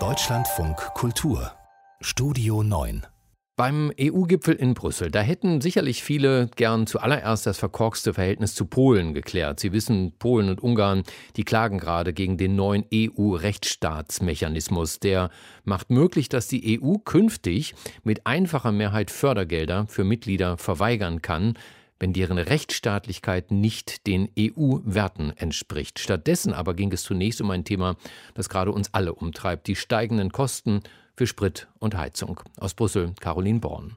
Deutschlandfunk Kultur Studio 9 beim EU-Gipfel in Brüssel, da hätten sicherlich viele gern zuallererst das verkorkste Verhältnis zu Polen geklärt. Sie wissen, Polen und Ungarn, die klagen gerade gegen den neuen EU-Rechtsstaatsmechanismus. Der macht möglich, dass die EU künftig mit einfacher Mehrheit Fördergelder für Mitglieder verweigern kann, wenn deren Rechtsstaatlichkeit nicht den EU-Werten entspricht. Stattdessen aber ging es zunächst um ein Thema, das gerade uns alle umtreibt, die steigenden Kosten für Sprit und Heizung. Aus Brüssel, Caroline Born.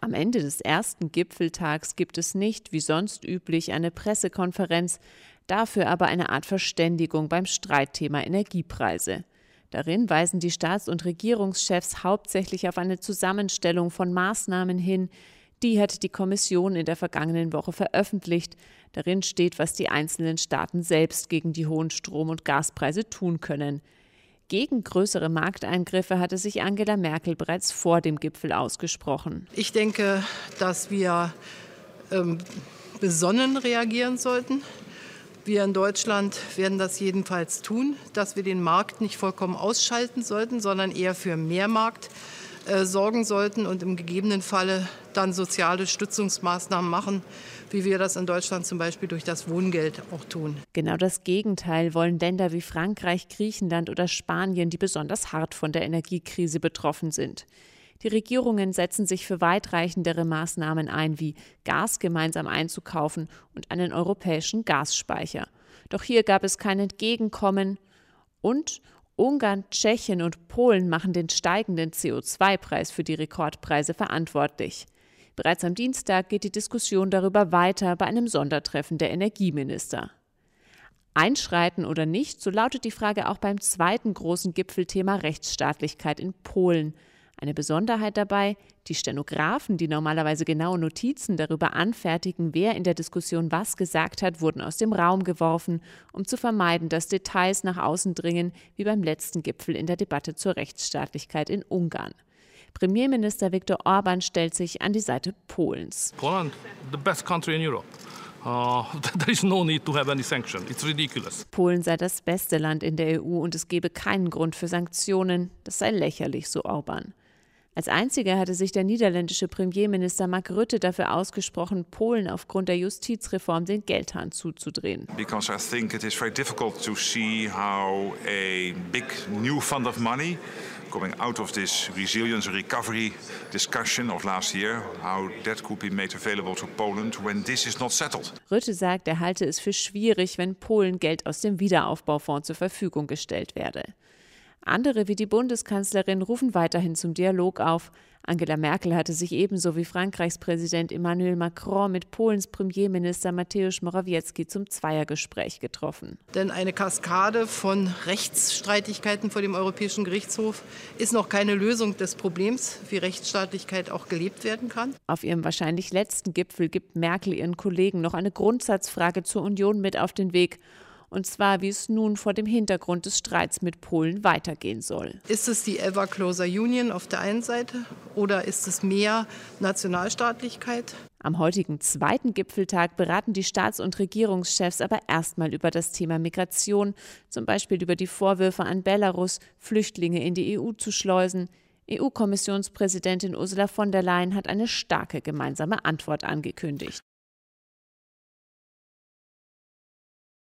Am Ende des ersten Gipfeltags gibt es nicht, wie sonst üblich, eine Pressekonferenz, dafür aber eine Art Verständigung beim Streitthema Energiepreise. Darin weisen die Staats- und Regierungschefs hauptsächlich auf eine Zusammenstellung von Maßnahmen hin, die hat die Kommission in der vergangenen Woche veröffentlicht. Darin steht, was die einzelnen Staaten selbst gegen die hohen Strom- und Gaspreise tun können. Gegen größere Markteingriffe hatte sich Angela Merkel bereits vor dem Gipfel ausgesprochen. Ich denke, dass wir ähm, besonnen reagieren sollten. Wir in Deutschland werden das jedenfalls tun, dass wir den Markt nicht vollkommen ausschalten sollten, sondern eher für mehr Markt äh, sorgen sollten und im gegebenen Falle dann soziale Stützungsmaßnahmen machen, wie wir das in Deutschland zum Beispiel durch das Wohngeld auch tun. Genau das Gegenteil wollen Länder wie Frankreich, Griechenland oder Spanien, die besonders hart von der Energiekrise betroffen sind. Die Regierungen setzen sich für weitreichendere Maßnahmen ein, wie Gas gemeinsam einzukaufen und einen europäischen Gasspeicher. Doch hier gab es kein Entgegenkommen und Ungarn, Tschechien und Polen machen den steigenden CO2-Preis für die Rekordpreise verantwortlich. Bereits am Dienstag geht die Diskussion darüber weiter bei einem Sondertreffen der Energieminister. Einschreiten oder nicht, so lautet die Frage auch beim zweiten großen Gipfelthema Rechtsstaatlichkeit in Polen. Eine Besonderheit dabei, die Stenografen, die normalerweise genaue Notizen darüber anfertigen, wer in der Diskussion was gesagt hat, wurden aus dem Raum geworfen, um zu vermeiden, dass Details nach außen dringen, wie beim letzten Gipfel in der Debatte zur Rechtsstaatlichkeit in Ungarn. Premierminister Viktor Orban stellt sich an die Seite Polens. Poland, the best country in Europe. Uh, there is no need to have any sanction. It's ridiculous. Polen sei das beste Land in der EU und es gebe keinen Grund für Sanktionen. Das sei lächerlich, so Orban. Als einziger hatte sich der niederländische Premierminister Mark Rutte dafür ausgesprochen, Polen aufgrund der Justizreform den Geldhahn zuzudrehen. Because I think it is very difficult to see how a big new fund of money coming out of this resilience recovery discussion of last year, how that could be made available to Poland when this is not settled. Rutte sagt, er halte es für schwierig, wenn Polen Geld aus dem Wiederaufbaufonds zur Verfügung gestellt werde. Andere wie die Bundeskanzlerin rufen weiterhin zum Dialog auf. Angela Merkel hatte sich ebenso wie Frankreichs Präsident Emmanuel Macron mit Polens Premierminister Mateusz Morawiecki zum Zweiergespräch getroffen. Denn eine Kaskade von Rechtsstreitigkeiten vor dem Europäischen Gerichtshof ist noch keine Lösung des Problems, wie Rechtsstaatlichkeit auch gelebt werden kann. Auf ihrem wahrscheinlich letzten Gipfel gibt Merkel ihren Kollegen noch eine Grundsatzfrage zur Union mit auf den Weg und zwar wie es nun vor dem Hintergrund des Streits mit Polen weitergehen soll. Ist es die Ever Closer Union auf der einen Seite oder ist es mehr Nationalstaatlichkeit? Am heutigen zweiten Gipfeltag beraten die Staats- und Regierungschefs aber erstmal über das Thema Migration, zum Beispiel über die Vorwürfe an Belarus, Flüchtlinge in die EU zu schleusen. EU-Kommissionspräsidentin Ursula von der Leyen hat eine starke gemeinsame Antwort angekündigt.